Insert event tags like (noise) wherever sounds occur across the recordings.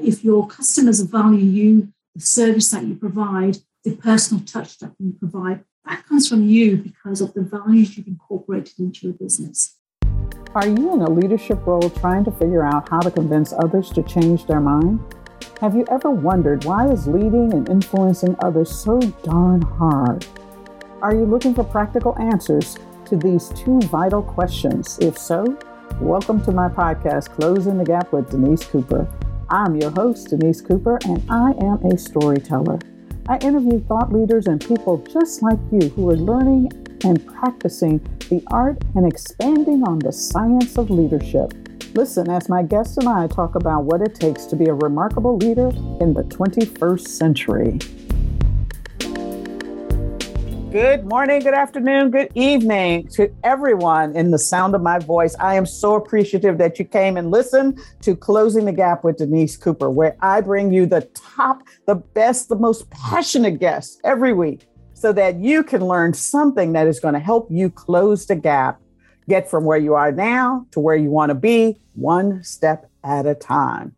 If your customers value you, the service that you provide, the personal touch that you provide, that comes from you because of the values you've incorporated into your business. Are you in a leadership role trying to figure out how to convince others to change their mind? Have you ever wondered why is leading and influencing others so darn hard? Are you looking for practical answers to these two vital questions? If so, welcome to my podcast, Closing the Gap with Denise Cooper. I'm your host, Denise Cooper, and I am a storyteller. I interview thought leaders and people just like you who are learning and practicing the art and expanding on the science of leadership. Listen as my guests and I talk about what it takes to be a remarkable leader in the 21st century. Good morning, good afternoon, good evening to everyone in the sound of my voice. I am so appreciative that you came and listened to Closing the Gap with Denise Cooper, where I bring you the top, the best, the most passionate guests every week so that you can learn something that is going to help you close the gap, get from where you are now to where you want to be, one step at a time.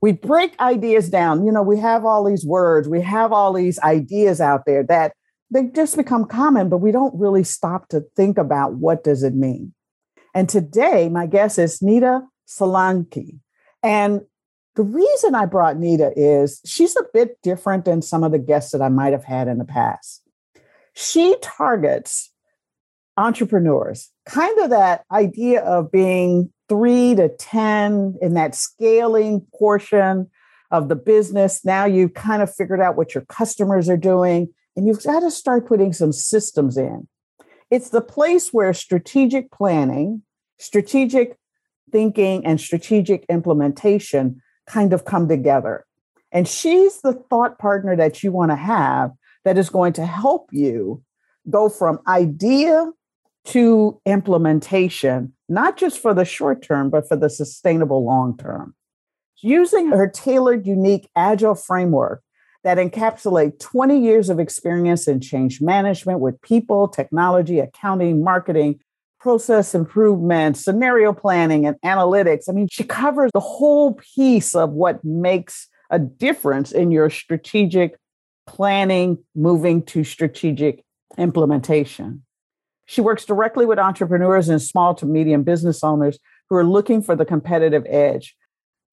We break ideas down. You know, we have all these words, we have all these ideas out there that they just become common, but we don't really stop to think about what does it mean. And today, my guest is Nita Solanki. And the reason I brought Nita is she's a bit different than some of the guests that I might have had in the past. She targets entrepreneurs, kind of that idea of being three to 10 in that scaling portion of the business. Now you've kind of figured out what your customers are doing and you've got to start putting some systems in. It's the place where strategic planning, strategic thinking, and strategic implementation kind of come together. And she's the thought partner that you want to have that is going to help you go from idea to implementation, not just for the short term, but for the sustainable long term. Using her tailored, unique, agile framework, that encapsulate 20 years of experience in change management with people, technology, accounting, marketing, process improvement, scenario planning, and analytics. I mean, she covers the whole piece of what makes a difference in your strategic planning, moving to strategic implementation. She works directly with entrepreneurs and small to medium business owners who are looking for the competitive edge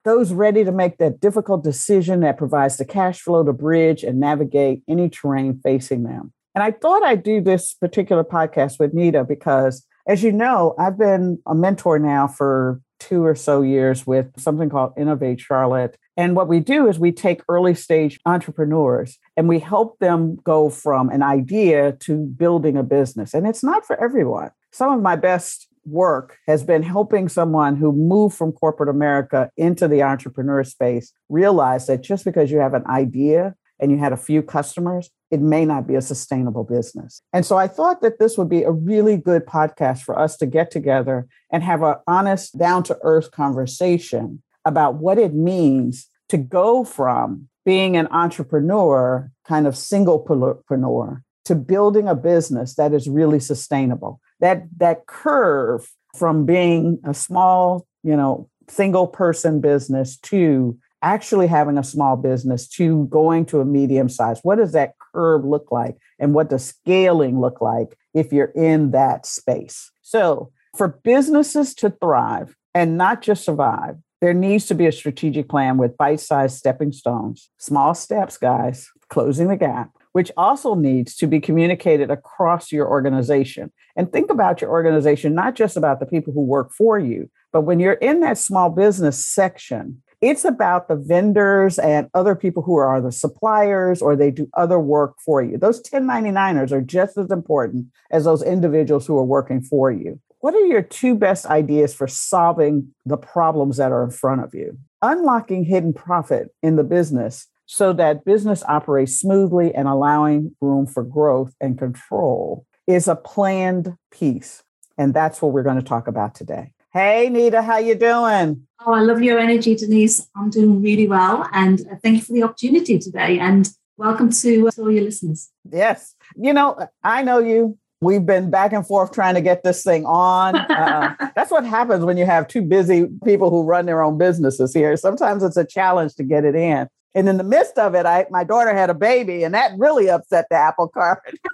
those ready to make that difficult decision that provides the cash flow to bridge and navigate any terrain facing them. And I thought I'd do this particular podcast with Nita because, as you know, I've been a mentor now for two or so years with something called Innovate Charlotte. And what we do is we take early stage entrepreneurs and we help them go from an idea to building a business. And it's not for everyone. Some of my best work has been helping someone who moved from corporate America into the entrepreneur space realize that just because you have an idea and you had a few customers, it may not be a sustainable business. And so I thought that this would be a really good podcast for us to get together and have an honest, down to earth conversation about what it means to go from being an entrepreneur, kind of singlepreneur, to building a business that is really sustainable that that curve from being a small, you know, single person business to actually having a small business to going to a medium size. What does that curve look like? And what does scaling look like if you're in that space? So, for businesses to thrive and not just survive, there needs to be a strategic plan with bite sized stepping stones, small steps, guys, closing the gap which also needs to be communicated across your organization. And think about your organization, not just about the people who work for you, but when you're in that small business section, it's about the vendors and other people who are the suppliers or they do other work for you. Those 1099ers are just as important as those individuals who are working for you. What are your two best ideas for solving the problems that are in front of you? Unlocking hidden profit in the business so that business operates smoothly and allowing room for growth and control is a planned piece. And that's what we're going to talk about today. Hey, Nita, how you doing? Oh, I love your energy, Denise. I'm doing really well. And uh, thank you for the opportunity today. And welcome to, uh, to all your listeners. Yes. You know, I know you. We've been back and forth trying to get this thing on. Uh, (laughs) that's what happens when you have two busy people who run their own businesses here. Sometimes it's a challenge to get it in. And in the midst of it, I, my daughter had a baby, and that really upset the apple cart. (laughs)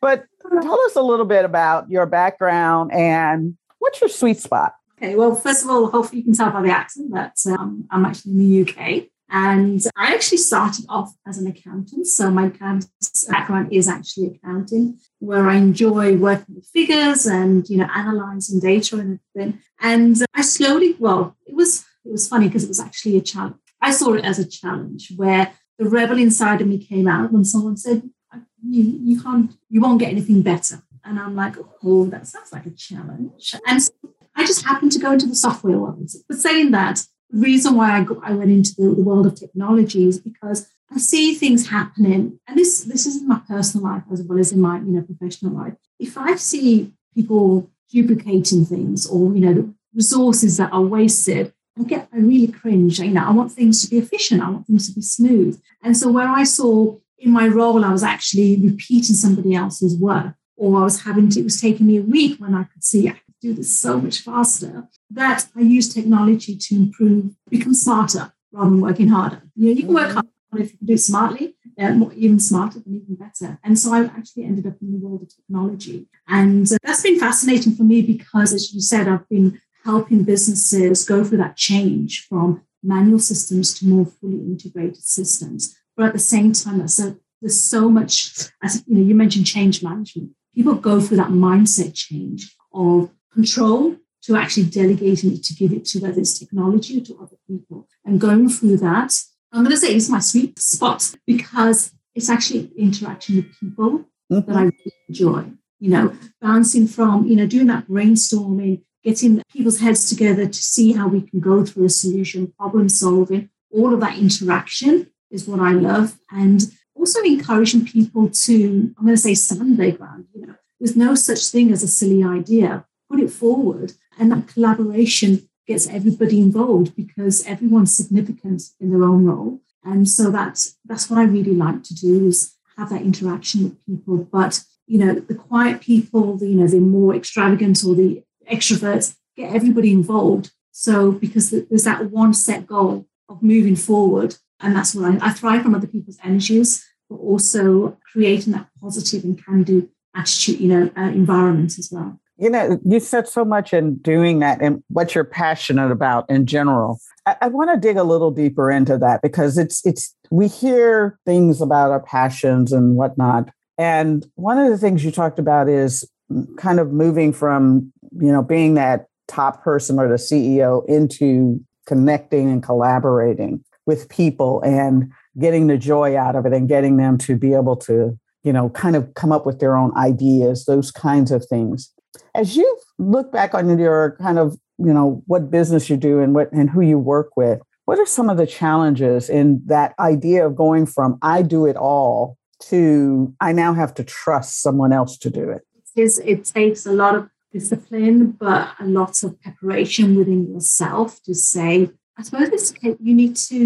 but tell us a little bit about your background and what's your sweet spot? Okay, well, first of all, hopefully you can tell by the accent that um, I'm actually in the UK. And I actually started off as an accountant. So my background is actually accounting, where I enjoy working with figures and you know analyzing data and everything. And I slowly, well, it was it was funny because it was actually a challenge. I saw it as a challenge where the rebel inside of me came out when someone said, "You you can't, you won't get anything better." And I'm like, "Oh, that sounds like a challenge." And so I just happened to go into the software world. But saying that, reason why I, I went into the, the world of technology is because I see things happening, and this this is in my personal life as well as in my you know professional life. If I see people duplicating things or you know resources that are wasted, I get I really cringe. You know, I want things to be efficient. I want things to be smooth. And so where I saw in my role, I was actually repeating somebody else's work, or I was having to, it was taking me a week when I could see I do this so much faster. That I use technology to improve, become smarter rather than working harder. You know, you can work mm-hmm. hard if you can do it smartly, uh, more, even smarter than even better. And so I actually ended up in the world of technology. And uh, that's been fascinating for me because, as you said, I've been helping businesses go through that change from manual systems to more fully integrated systems. But at the same time, there's so much, as you know, you mentioned change management. People go through that mindset change of control to actually delegating it to give it to whether it's technology or to other people. And going through that, I'm going to say it's my sweet spot because it's actually interacting with people mm-hmm. that I really enjoy. You know, bouncing from, you know, doing that brainstorming, getting people's heads together to see how we can go through a solution, problem solving, all of that interaction is what I love. And also encouraging people to, I'm going to say, stand their ground. You know, there's no such thing as a silly idea. Put it forward, and that collaboration gets everybody involved because everyone's significant in their own role. And so that's that's what I really like to do is have that interaction with people. But you know, the quiet people, the, you know, the more extravagant or the extroverts, get everybody involved. So because there's that one set goal of moving forward, and that's what I, I thrive from other people's energies, but also creating that positive and can-do attitude, you know, uh, environment as well. You know, you said so much in doing that and what you're passionate about in general. I, I want to dig a little deeper into that because it's it's we hear things about our passions and whatnot. And one of the things you talked about is kind of moving from you know, being that top person or the CEO into connecting and collaborating with people and getting the joy out of it and getting them to be able to, you know, kind of come up with their own ideas, those kinds of things. As you look back on your kind of, you know, what business you do and what and who you work with, what are some of the challenges in that idea of going from I do it all to I now have to trust someone else to do it? it takes a lot of discipline, but a lot of preparation within yourself to say, I suppose it's, you need to,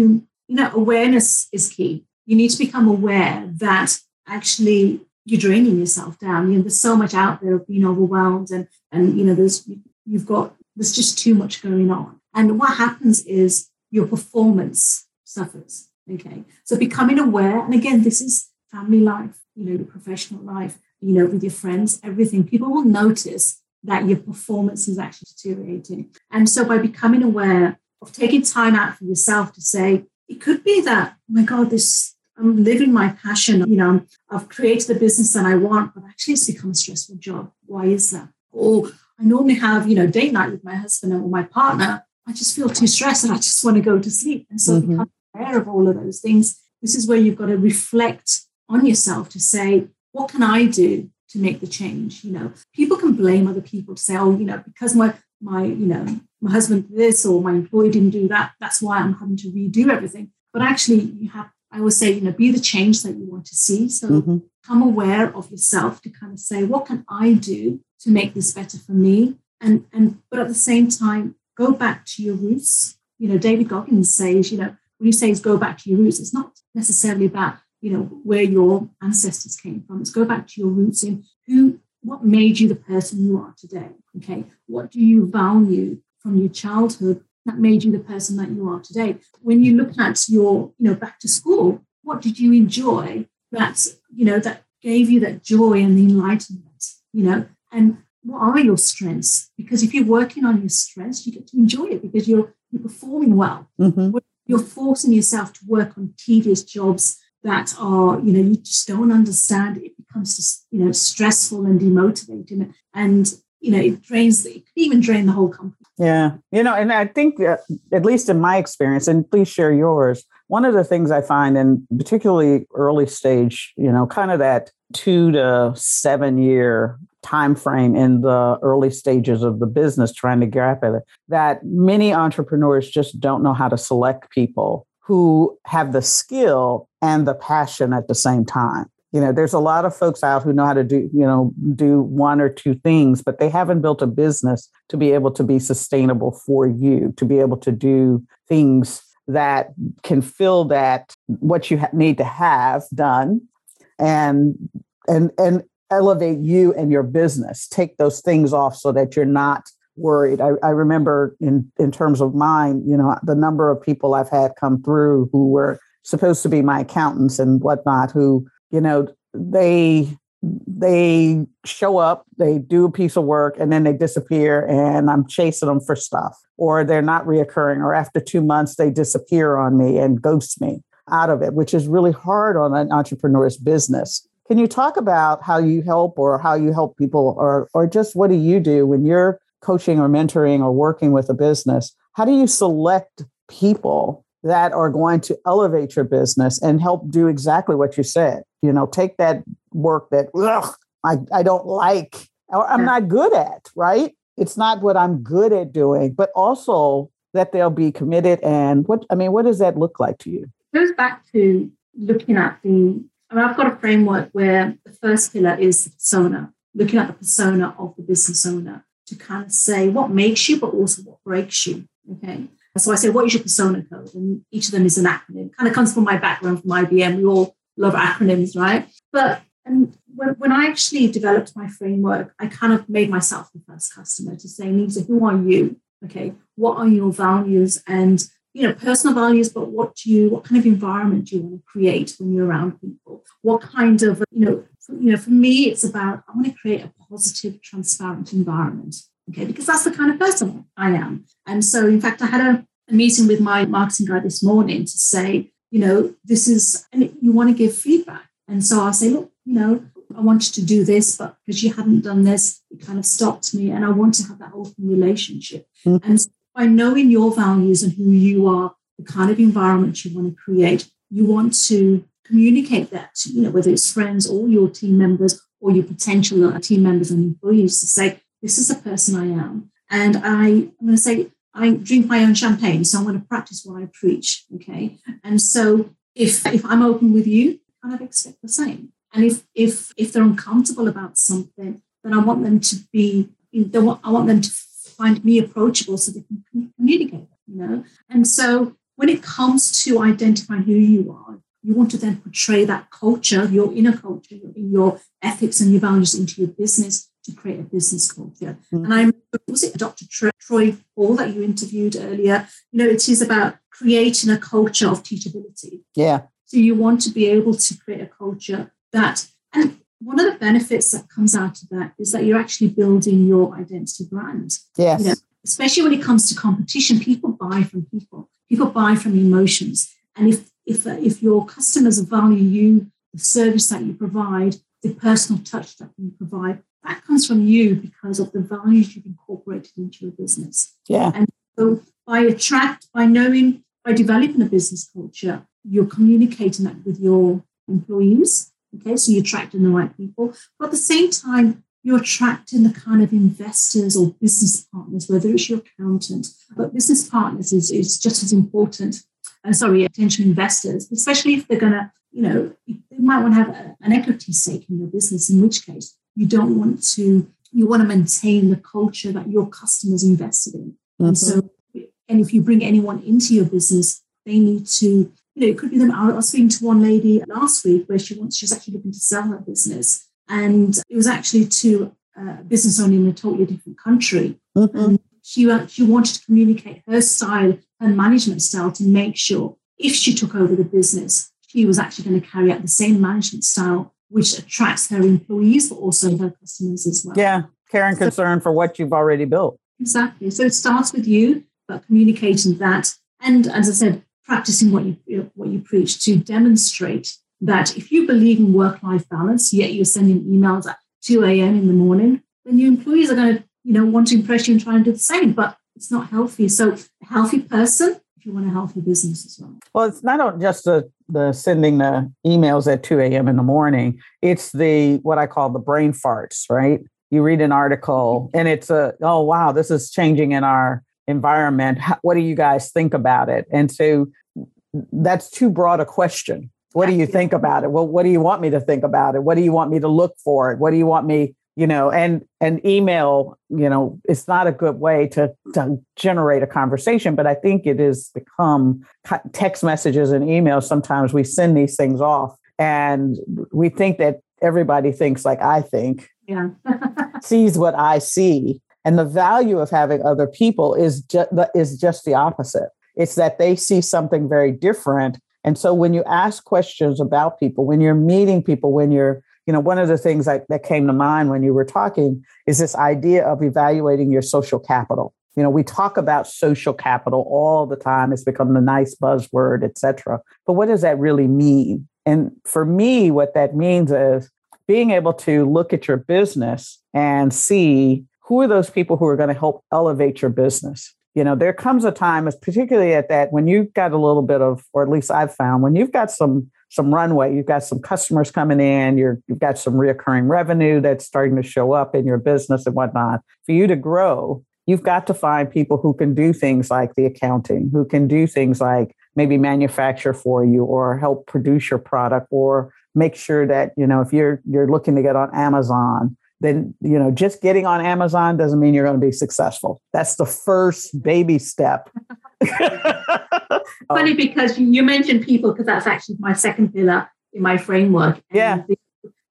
you know, awareness is key. You need to become aware that actually you're draining yourself down. You know, there's so much out there of being overwhelmed and, and, you know, there's, you've got, there's just too much going on. And what happens is your performance suffers. Okay. So becoming aware, and again, this is family life, you know, your professional life, you know, with your friends, everything. People will notice that your performance is actually deteriorating. And so by becoming aware of taking time out for yourself to say, it could be that, oh my God, this I'm living my passion. You know, I've created the business that I want, but actually it's become a stressful job. Why is that? Or I normally have, you know, date night with my husband or my partner. I just feel too stressed and I just want to go to sleep. And so mm-hmm. become aware of all of those things. This is where you've got to reflect on yourself to say, what can I do to make the change. You know, people can blame other people to say, oh, you know, because my my you know my husband did this or my employee didn't do that. That's why I'm having to redo everything. But actually, you have. I always say, you know, be the change that you want to see. So mm-hmm. become aware of yourself to kind of say, what can I do to make this better for me? And and but at the same time, go back to your roots. You know, David Goggins says, you know, when he says go back to your roots, it's not necessarily about you know, where your ancestors came from. Let's go back to your roots in who, what made you the person you are today? Okay. What do you value from your childhood that made you the person that you are today? When you look at your, you know, back to school, what did you enjoy that, you know, that gave you that joy and the enlightenment, you know, and what are your strengths? Because if you're working on your strengths, you get to enjoy it because you're, you're performing well. Mm-hmm. You're forcing yourself to work on tedious jobs that are, you know, you just don't understand. It becomes just, you know, stressful and demotivating. And, you know, it drains, the, it can even drain the whole company. Yeah. You know, and I think that, at least in my experience, and please share yours, one of the things I find, in particularly early stage, you know, kind of that two to seven year time frame in the early stages of the business trying to grab at it that many entrepreneurs just don't know how to select people who have the skill and the passion at the same time you know there's a lot of folks out who know how to do you know do one or two things but they haven't built a business to be able to be sustainable for you to be able to do things that can fill that what you ha- need to have done and and and elevate you and your business. Take those things off so that you're not worried. I, I remember in in terms of mine, you know, the number of people I've had come through who were supposed to be my accountants and whatnot, who, you know, they they show up, they do a piece of work, and then they disappear, and I'm chasing them for stuff, or they're not reoccurring, or after two months they disappear on me and ghost me out of it, which is really hard on an entrepreneur's business. Can you talk about how you help or how you help people or or just what do you do when you're coaching or mentoring or working with a business? How do you select people that are going to elevate your business and help do exactly what you said? You know, take that work that ugh, I, I don't like or I'm not good at, right? It's not what I'm good at doing, but also that they'll be committed and what I mean, what does that look like to you? It goes back to looking at the I mean, I've got a framework where the first pillar is the persona, looking at the persona of the business owner to kind of say what makes you, but also what breaks you. Okay. So I say, what is your persona code? And each of them is an acronym. Kind of comes from my background from IBM. We all love acronyms, right? But and when, when I actually developed my framework, I kind of made myself the first customer to say, Nita, who are you? Okay, what are your values? And you know, personal values, but what do you, what kind of environment do you want to create when you're around people? What kind of, you know, for, you know, for me, it's about I want to create a positive, transparent environment. Okay, because that's the kind of person I am. And so, in fact, I had a, a meeting with my marketing guy this morning to say, you know, this is, and you want to give feedback. And so I'll say, look, you know, I wanted to do this, but because you hadn't done this, it kind of stopped me. And I want to have that open relationship. Mm-hmm. And by knowing your values and who you are, the kind of environment you want to create, you want to communicate that to, you know, whether it's friends or your team members or your potential team members and employees to say, this is the person I am. And I, I'm going to say, I drink my own champagne, so I'm going to practice what I preach. Okay. And so if if I'm open with you, I kind of expect the same. And if if if they're uncomfortable about something, then I want them to be, I want them to find me approachable so they can communicate, you know? And so when it comes to identifying who you are, you want to then portray that culture, your inner culture, your ethics and your values into your business to create a business culture. Mm-hmm. And I was it Dr. Troy Paul that you interviewed earlier? You know, it is about creating a culture of teachability. Yeah. So you want to be able to create a culture that, and one of the benefits that comes out of that is that you're actually building your identity brand. Yes. You know, especially when it comes to competition, people buy from people. People buy from emotions. And if if uh, if your customers value you, the service that you provide, the personal touch that you provide, that comes from you because of the values you've incorporated into your business. Yeah. And so by attract, by knowing, by developing a business culture, you're communicating that with your employees Okay, so you're attracting the right people. But at the same time, you're attracting the kind of investors or business partners, whether it's your accountant, but business partners is, is just as important. Uh, sorry, potential investors, especially if they're going to, you know, they might want to have a, an equity stake in your business, in which case you don't want to, you want to maintain the culture that your customers invested in. Mm-hmm. And so, and if you bring anyone into your business, they need to you know, it could be them. I was speaking to one lady last week where she wants, she's actually looking to sell her business. And it was actually to a business owner in a totally different country. Mm-hmm. And she, she wanted to communicate her style, her management style to make sure if she took over the business, she was actually going to carry out the same management style, which attracts her employees, but also her customers as well. Yeah, care and concern for what you've already built. Exactly. So it starts with you, but communicating that. And as I said, practicing what you what you preach to demonstrate that if you believe in work-life balance, yet you're sending emails at 2 a.m. in the morning, then your employees are going to, you know, want to impress you and try and do the same. But it's not healthy. So a healthy person, if you want a healthy business as well. Well, it's not just the the sending the emails at 2 a.m. in the morning. It's the what I call the brain farts, right? You read an article mm-hmm. and it's a, oh wow, this is changing in our environment. What do you guys think about it? And so that's too broad a question. What do you think about it? Well, what do you want me to think about it? What do you want me to look for it? What do you want me, you know, and and email, you know, it's not a good way to, to generate a conversation, but I think it has become text messages and emails. Sometimes we send these things off and we think that everybody thinks like I think. Yeah. (laughs) sees what I see and the value of having other people is just is just the opposite. It's that they see something very different. And so when you ask questions about people, when you're meeting people, when you're, you know, one of the things that, that came to mind when you were talking is this idea of evaluating your social capital. You know, we talk about social capital all the time. It's become the nice buzzword, et cetera. But what does that really mean? And for me, what that means is being able to look at your business and see who are those people who are going to help elevate your business? You know, there comes a time, particularly at that, when you've got a little bit of, or at least I've found, when you've got some some runway, you've got some customers coming in, you're, you've got some reoccurring revenue that's starting to show up in your business and whatnot. For you to grow, you've got to find people who can do things like the accounting, who can do things like maybe manufacture for you or help produce your product or make sure that, you know, if you're you're looking to get on Amazon, then you know just getting on amazon doesn't mean you're going to be successful. That's the first baby step. (laughs) Funny um, because you mentioned people because that's actually my second pillar in my framework. And yeah. the,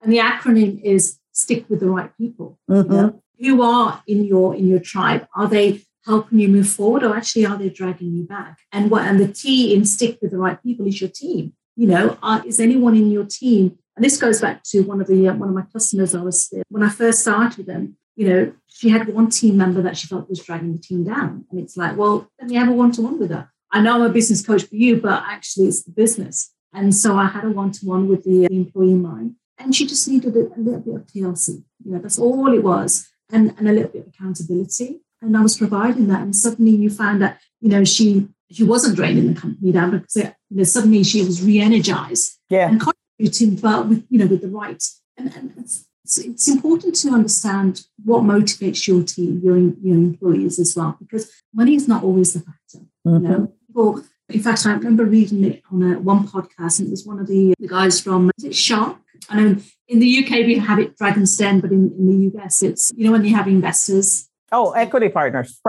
and the acronym is stick with the right people. Mm-hmm. you know? who are in your in your tribe? Are they helping you move forward or actually are they dragging you back? And what and the t in stick with the right people is your team. You know are, is anyone in your team and this goes back to one of the uh, one of my customers I was when I first started with them. You know, she had one team member that she felt was dragging the team down, and it's like, well, let me have a one to one with her. I know I'm a business coach for you, but actually it's the business. And so I had a one to one with the, uh, employee in mind, and she just needed a, a little bit of TLC. You know, that's all it was, and and a little bit of accountability. And I was providing that, and suddenly you found that you know she she wasn't draining the company down because you know, suddenly she was re-energized yeah. and contributing, but with you know with the right. And, and it's, it's important to understand what motivates your team, your your employees as well, because money is not always the factor. Mm-hmm. You know, people. In fact, I remember reading it on a, one podcast, and it was one of the, the guys from is it Shark? I know in the UK we have it Dragon's Den, but in, in the US it's you know when they have investors. Oh, equity partners.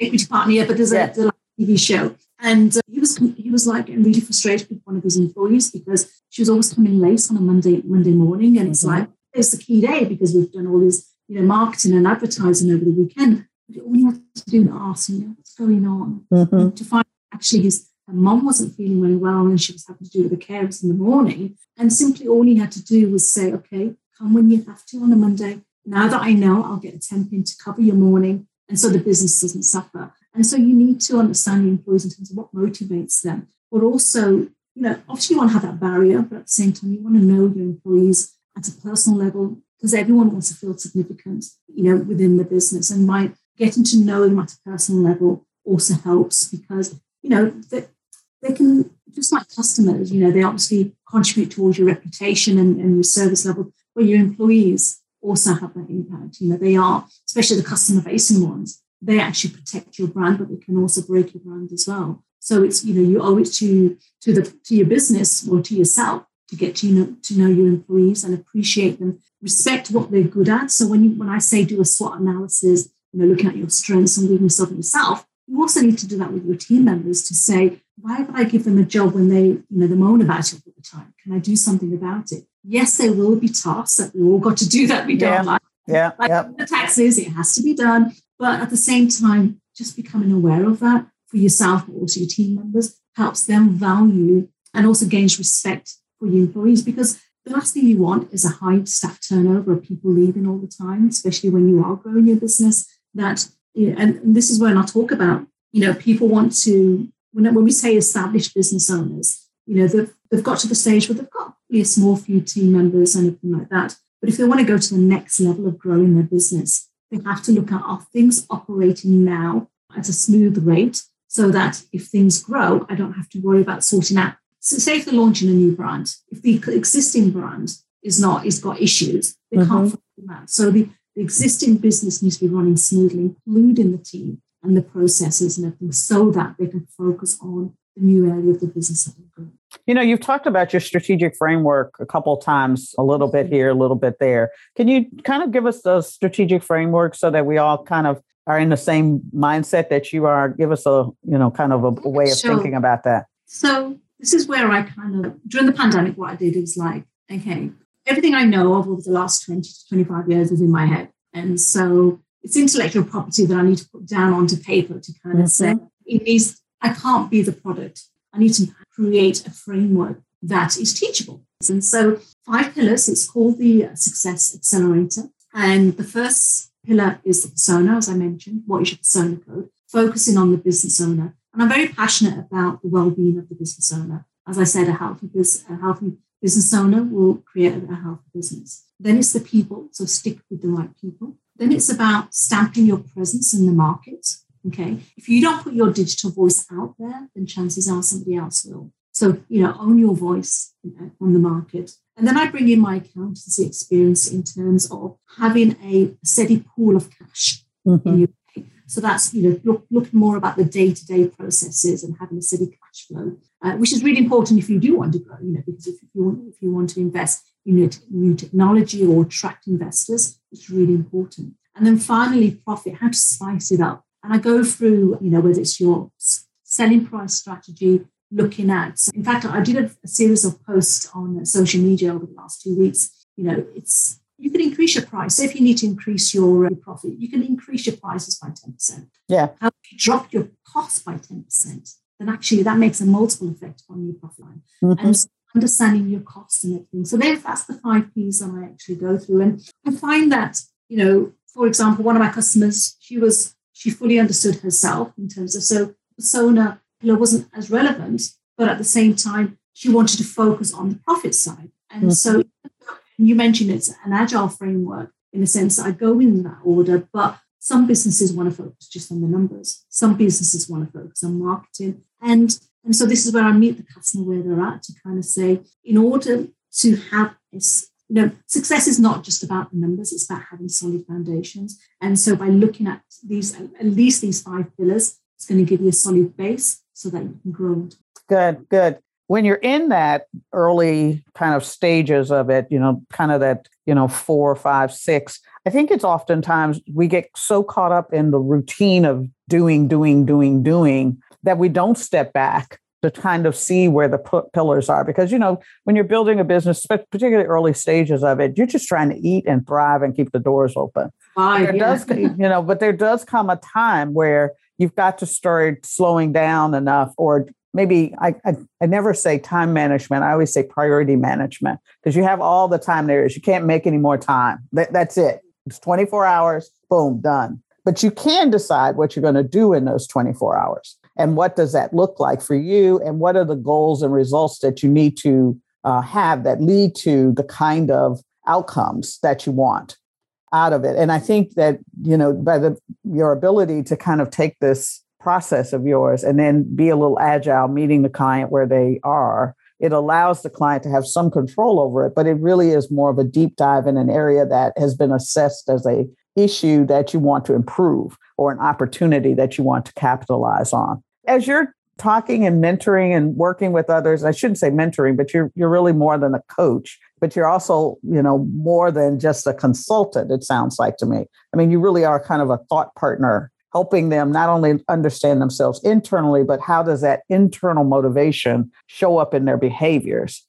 Equity partner, yeah, but there's yeah. a, a TV show. And uh, was he was like really frustrated with one of his employees because she was always coming late on a Monday Monday morning, and it's mm-hmm. like it's the key day because we've done all this you know marketing and advertising over the weekend. But all you had to do is ask, you know, what's going on, mm-hmm. to find actually his mom wasn't feeling very well and she was having to do with the carers in the morning. And simply all he had to do was say, okay, come when you have to on a Monday. Now that I know, I'll get a temp in to cover your morning. And so the business doesn't suffer. And so you need to understand your employees in terms of what motivates them, but also, you know, obviously you want to have that barrier, but at the same time, you want to know your employees at a personal level because everyone wants to feel significant, you know, within the business. And my getting to know them at a personal level also helps because, you know, they, they can, just like customers, you know, they obviously contribute towards your reputation and, and your service level, but your employees also have that impact. You know, they are, especially the customer facing ones, they actually protect your brand, but they can also break your brand as well. So it's you know you owe it to to the to your business or to yourself to get to know to know your employees and appreciate them, respect what they're good at. So when you when I say do a SWOT analysis, you know, looking at your strengths and weaknesses of yourself, you also need to do that with your team members to say, why would I give them a job when they, you know, they moan about it all the time? Can I do something about it? Yes, there will be tasks that we all got to do that we Yeah. don't like. Yeah. Like yep. the taxes, it has to be done. But at the same time, just becoming aware of that for yourself, but also your team members, helps them value and also gains respect for your employees. Because the last thing you want is a high staff turnover of people leaving all the time, especially when you are growing your business. That and, this is when I talk about, you know, people want to when, when we say established business owners, you know, they've, they've got to the stage where they've got probably a small few team members and everything like that. But if they want to go to the next level of growing their business, they have to look at are things operating now at a smooth rate so that if things grow, I don't have to worry about sorting out. So say if they're launching a new brand, if the existing brand is not, is got issues, they can't Mhm. focus on that. So the, the existing business needs to be running smoothly, including the team and the processes and everything, so that they can focus on the new area of the business that they're growing. You know, you've talked about your strategic framework a couple of times, a little bit here, a little bit there. Can you kind of give us the strategic framework so that we all kind of are in the same mindset that you are? Give us a, you know, kind of a, a way of Sure. thinking about that. So this is where I kind of during the pandemic, what I did is like, okay, everything I know of over the last 20 to 25 years is in my head. And so it's intellectual property that I need to put down onto paper to kind of mm-hmm. say it needs I can't be the product. I need to create a framework that is teachable. And so five pillars, it's called the uh, Success Accelerator. And the first pillar is the persona, as I mentioned. What is your persona code? Focusing on the business owner. And I'm very passionate about the well-being of the business owner. As I said, a healthy, bus- a healthy business owner will create a healthy business. Then it's the people, so stick with the right people. Then it's about stamping your presence in the market. Okay. If you don't put your digital voice out there, then chances are somebody else will. So, you know, own your voice you know, on the market. And then I bring in my accountancy experience in terms of having a steady pool of cash Mhm. pay. So that's, you know, look, look more about the day-to-day processes and having a steady cash flow, uh, which is really important if you do want to grow, you know, because if you want, if you want to invest in new, new technology or attract investors, it's really important. And then finally, profit, how to spice it up. And I go through, you know, whether it's your selling price strategy, looking at, in fact, I did a, series of posts on social media over the last two weeks. You know, it's, you can increase your price. Say if you need to increase your uh, profit, you can increase your prices by 10%. Yeah. How if you drop your cost by 10%, then actually that makes a multiple effect on your profit line Mhm. and so understanding your costs and everything. So that's the five P's that I actually go through. And I find that, you know, for example, one of my customers, she was, she fully understood herself in terms of, so persona pillar wasn't as relevant, but at the same time, she wanted to focus on the profit side. And Mhm. so you mentioned it's an agile framework in a sense that I go in that order, but some businesses want to focus just on the numbers. Some businesses want to focus on marketing. And, and so this is where I meet the customer where they're at to kind of say, in order to have this, know, success is not just about the numbers, it's about having solid foundations. And so by looking at these, at least these five pillars, it's going to give you a solid base so that you can grow. Good, good. When you're in that early kind of stages of it, you know, kind of that, you know, four, five, six, I think it's oftentimes we get so caught up in the routine of doing, doing, doing, doing that we don't step back to kind of see where the p- pillars are. Because, you know, when you're building a business, particularly early stages of it, you're just trying to eat and thrive and keep the doors open. There yeah. does you know but there does come a time where you've got to start slowing down enough or maybe I, I, I never say time management i always say priority management because you have all the time there is. You can't make any more time. That, that's it. It's 24 hours boom done. But you can decide what you're going to do in those 24 hours and what does that look like for you and what are the goals and results that you need to uh, have that lead to the kind of outcomes that you want out of it. And I think that, you know, by the your ability to kind of take this process of yours and then be a little agile, meeting the client where they are, it allows the client to have some control over it, but it really is more of a deep dive in an area that has been assessed as a issue that you want to improve or an opportunity that you want to capitalize on. As you're talking and mentoring and working with others, I shouldn't say mentoring, but you're you're really more than a coach but you're also, you know, more than just a consultant, it sounds like to me. I mean, you really are kind of a thought partner helping them not only understand themselves internally, but how does that internal motivation show up in their behaviors?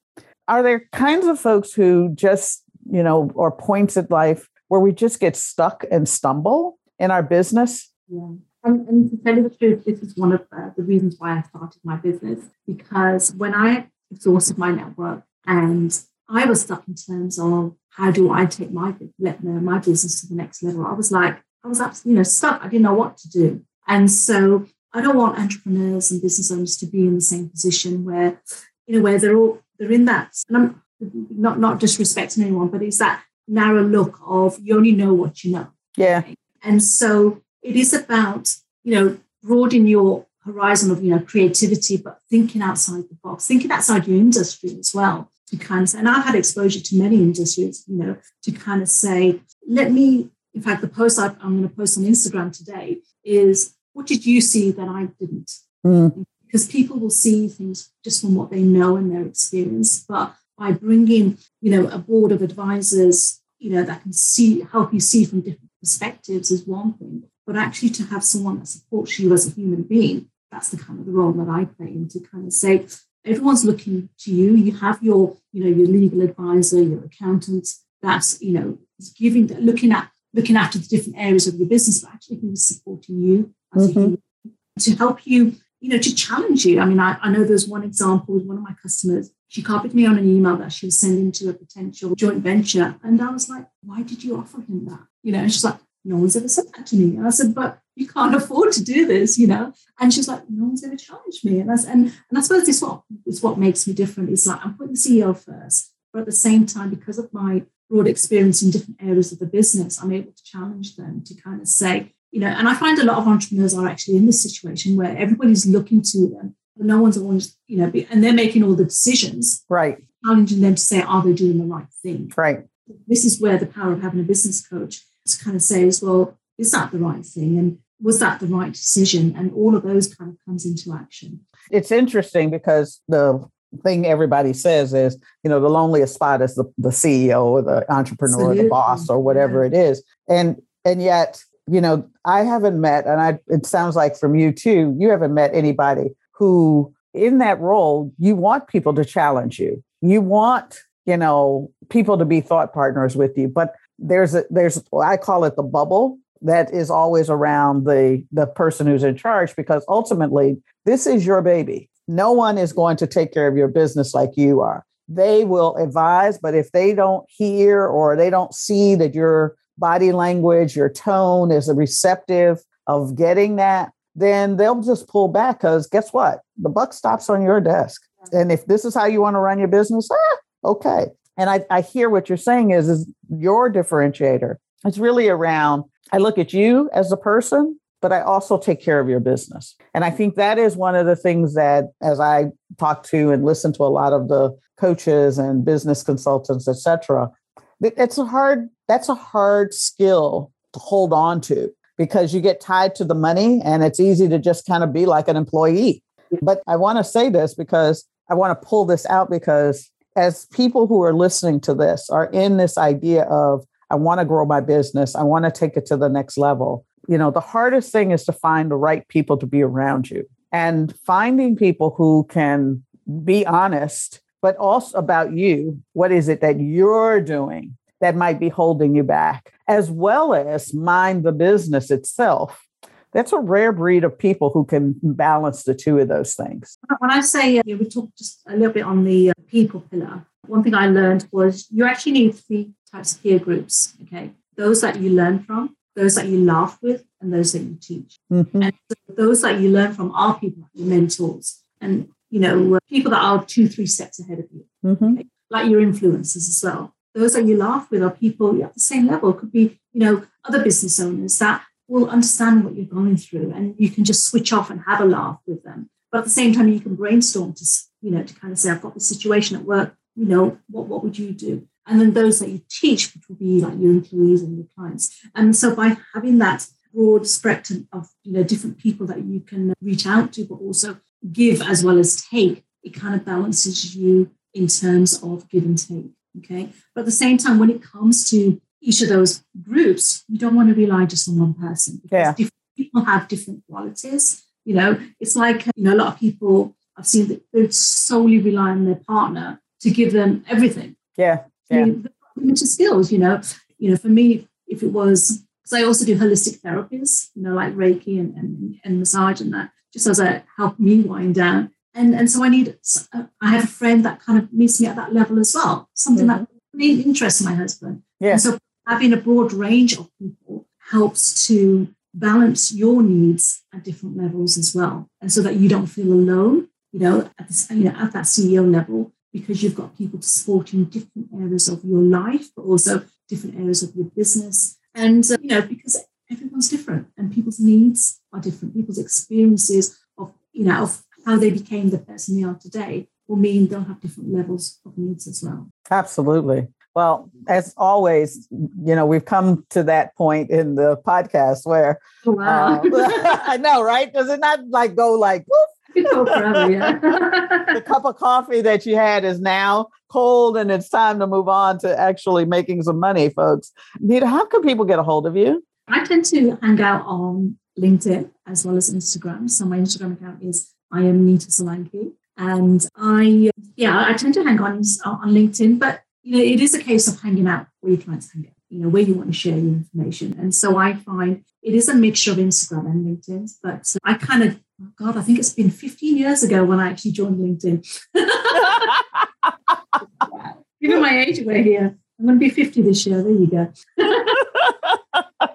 Are there kinds of folks who just, you know, or points at life where we just get stuck and stumble in our business? Yeah. And, and to tell you the truth, this is one of uh, the reasons why I started my business because when I exhausted my network and I was stuck in terms of how do I take my let my business to the next level. I was like, I was absolutely you know stuck. I didn't know what to do, and so I don't want entrepreneurs and business owners to be in the same position where you know where they're all they're in that. And I'm not not disrespecting anyone, but it's that narrow look of you only know what you know. Yeah. And so it is about you know broadening your horizon of you know creativity, but thinking outside the box, thinking outside your industry as well to kind of say, and I've had exposure to many industries, you know, to kind of say, let me, in fact, the post I, am going to post on Instagram today is, what did you see that I didn't? Mm. Because people will see things just from what they know and their experience, but by bringing, you know, a board of advisors, you know, that can see help you see from different perspectives is one thing, but actually to have someone that supports you as a human being, that's the kind of the role that I play and to kind of say, everyone's looking to you. You have your, you know, your legal advisor, your accountant that's, you know, giving, looking at, looking after the different areas of your business, but actually who is supporting you mm-hmm. to help you, you know, to challenge you. I mean, I, I know there's one example with one of my customers. She copied me on an email that she was sending to a potential joint venture. And I was like, why did you offer him that? You know, she's like, no one's ever said that to me. And I said, but you can't afford to do this, you know? And she's like, no one's ever challenged me. And, that's, and, and I suppose this what, is what makes me different. It's like I'm putting the CEO first, but at the same time, because of my broad experience in different areas of the business, I'm able to challenge them to kind of say, you know, and I find a lot of entrepreneurs are actually in this situation where everybody's looking to them, but no one's always, you know, and they're making all the decisions. Right. Challenging them to say, are they doing the right thing? Right. This is where the power of having a business coach to kind of say says, well, is that the right thing? And was that the right decision? And all of those kind of comes into action. It's interesting because the thing everybody says is, you know, the loneliest spot is the, the CEO or the entrepreneur Absolutely. or the boss or whatever yeah. it is. And and yet, you know, I haven't met, and I it sounds like from you too, you haven't met anybody who in that role, you want people to challenge you. You want, you know, people to be thought partners with you. But there's a there's I call it the bubble that is always around the the person who's in charge because ultimately this is your baby. No one is going to take care of your business like you are. They will advise, but if they don't hear or they don't see that your body language, your tone is receptive of getting that, then they'll just pull back because guess what? The buck stops on your desk. And if this is how you want to run your business, ah, okay. And I, I hear what you're saying is, is your differentiator. It's really around, I look at you as a person, but I also take care of your business. And I think that is one of the things that, as I talk to and listen to a lot of the coaches and business consultants, et cetera, it's a hard, that's a hard skill to hold on to because you get tied to the money and it's easy to just kind of be like an employee. But I want to say this because I want to pull this out because as people who are listening to this are in this idea of, I want to grow my business, I want to take it to the next level, you know, the hardest thing is to find the right people to be around you and finding people who can be honest, but also about you. What is it that you're doing that might be holding you back, as well as mind the business itself that's a rare breed of people who can balance the two of those things. When I say uh, we talked just a little bit on the uh, people pillar, one thing I learned was you actually need three types of peer groups. Okay, those that you learn from, those that you laugh with, and those that you teach. Mm-hmm. And so those that you learn from are people your mentors, and you know uh, people that are two, three steps ahead of you, mm-hmm. okay? like your influencers as well. Those that you laugh with are people at the same level. Could be you know other business owners that will understand what you're going through and you can just switch off and have a laugh with them. But at the same time, you can brainstorm to, you know, to kind of say, I've got this situation at work, you know, what, what would you do? And then those that you teach, which will be like your employees and your clients. And so by having that broad spectrum of, you know, different people that you can reach out to, but also give as well as take, it kind of balances you in terms of give and take. Okay. But at the same time, when it comes to each of those groups, you don't want to rely just on one person. Yeah. People have different qualities. You know, it's like, you know, a lot of people I've seen that they solely rely on their partner to give them everything. Yeah. Yeah. I mean, limited skills, you know. You know, for me, if it was because I also do holistic therapies, you know, like Reiki and, and, and massage and that, just as a help me wind down. And, and so I need, I have a friend that kind of meets me at that level as well, something mm-hmm. that really interests my husband. Yeah. And so having a broad range of people helps to balance your needs at different levels as well. And so that you don't feel alone, you know, at this, you know, at that CEO level, because you've got people to support you in different areas of your life, but also different areas of your business. And, uh, you know, because everyone's different and people's needs are different, people's experiences of, you know, of how they became the person they are today will mean they'll have different levels of needs as well. Absolutely. Well, as always, you know, we've come to that point in the podcast where oh, wow. uh, (laughs) (laughs) I know, right? Does it not like go like Go forever, yeah. (laughs) the cup of coffee that you had is now cold and it's time to move on to actually making some money, folks. Nita, how can people get a hold of you? I tend to hang out on LinkedIn as well as Instagram. So my Instagram account is I am Nita Solanki. And I, yeah, I tend to hang on on LinkedIn, but you know, it is a case of hanging out where your clients hang out, you know, where you want to share your information. And so I find it is a mixture of Instagram and LinkedIn, but I kind of, oh God, I think it's been 15 years ago when I actually joined LinkedIn. (laughs) Given my age away here, I'm going to be 50 this year. There you go. (laughs)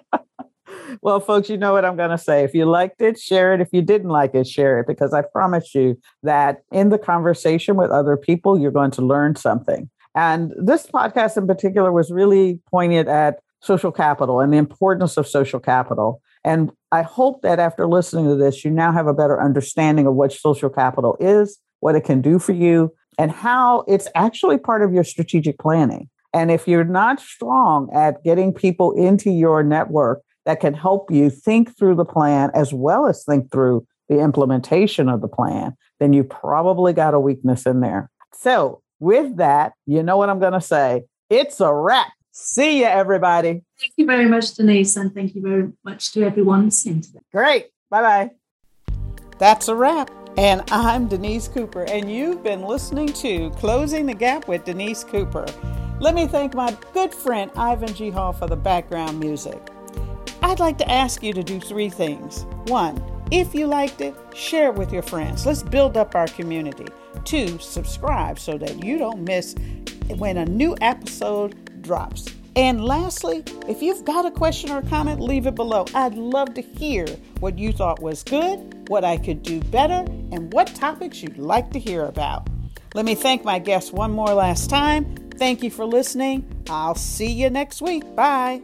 well, folks, you know what I'm going to say. If you liked it, share it. If you didn't like it, share it, because I promise you that in the conversation with other people, you're going to learn something. And this podcast in particular was really pointed at social capital and the importance of social capital. And I hope that after listening to this, you now have a better understanding of what social capital is, what it can do for you, and how it's actually part of your strategic planning. And if you're not strong at getting people into your network that can help you think through the plan as well as think through the implementation of the plan, then you probably got a weakness in there. So, with that, you know what I'm going to say. It's a wrap. See you, everybody. Thank you very much, Denise, and thank you very much to everyone listening today. Great. Bye bye. That's a wrap. And I'm Denise Cooper, and you've been listening to Closing the Gap with Denise Cooper. Let me thank my good friend Ivan G. Hall for the background music. I'd like to ask you to do three things. One, if you liked it, share it with your friends. Let's build up our community. Two, subscribe so that you don't miss when a new episode drops. And lastly, if you've got a question or comment, leave it below. I'd love to hear what you thought was good, what I could do better, and what topics you'd like to hear about. Let me thank my guests one more last time. Thank you for listening. I'll see you next week. Bye.